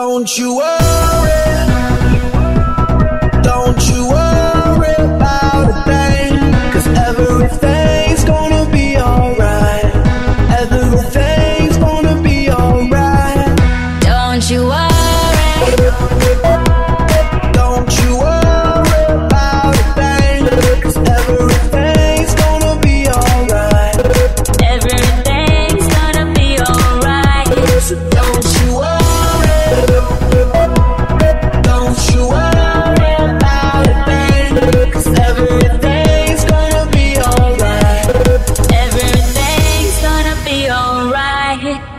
Don't you worry. Don't you worry about a thing. Cause everything. I hit